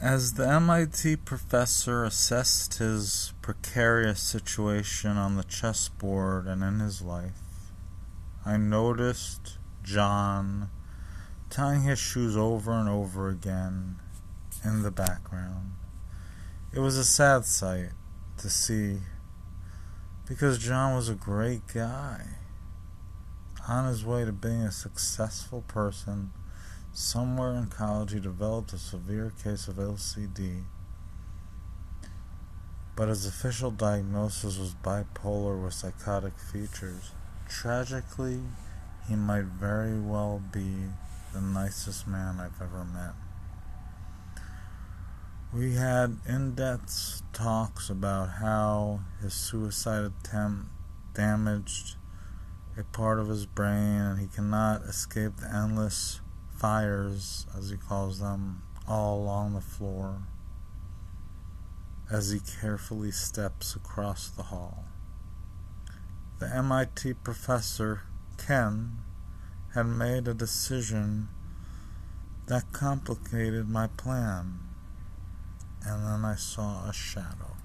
As the MIT professor assessed his precarious situation on the chessboard and in his life, I noticed John tying his shoes over and over again in the background. It was a sad sight to see because John was a great guy on his way to being a successful person Somewhere in college, he developed a severe case of OCD, but his official diagnosis was bipolar with psychotic features. Tragically, he might very well be the nicest man I've ever met. We had in depth talks about how his suicide attempt damaged a part of his brain and he cannot escape the endless fires, as he calls them, all along the floor as he carefully steps across the hall. The MIT professor, Ken, had made a decision that complicated my plan, and then I saw a shadow.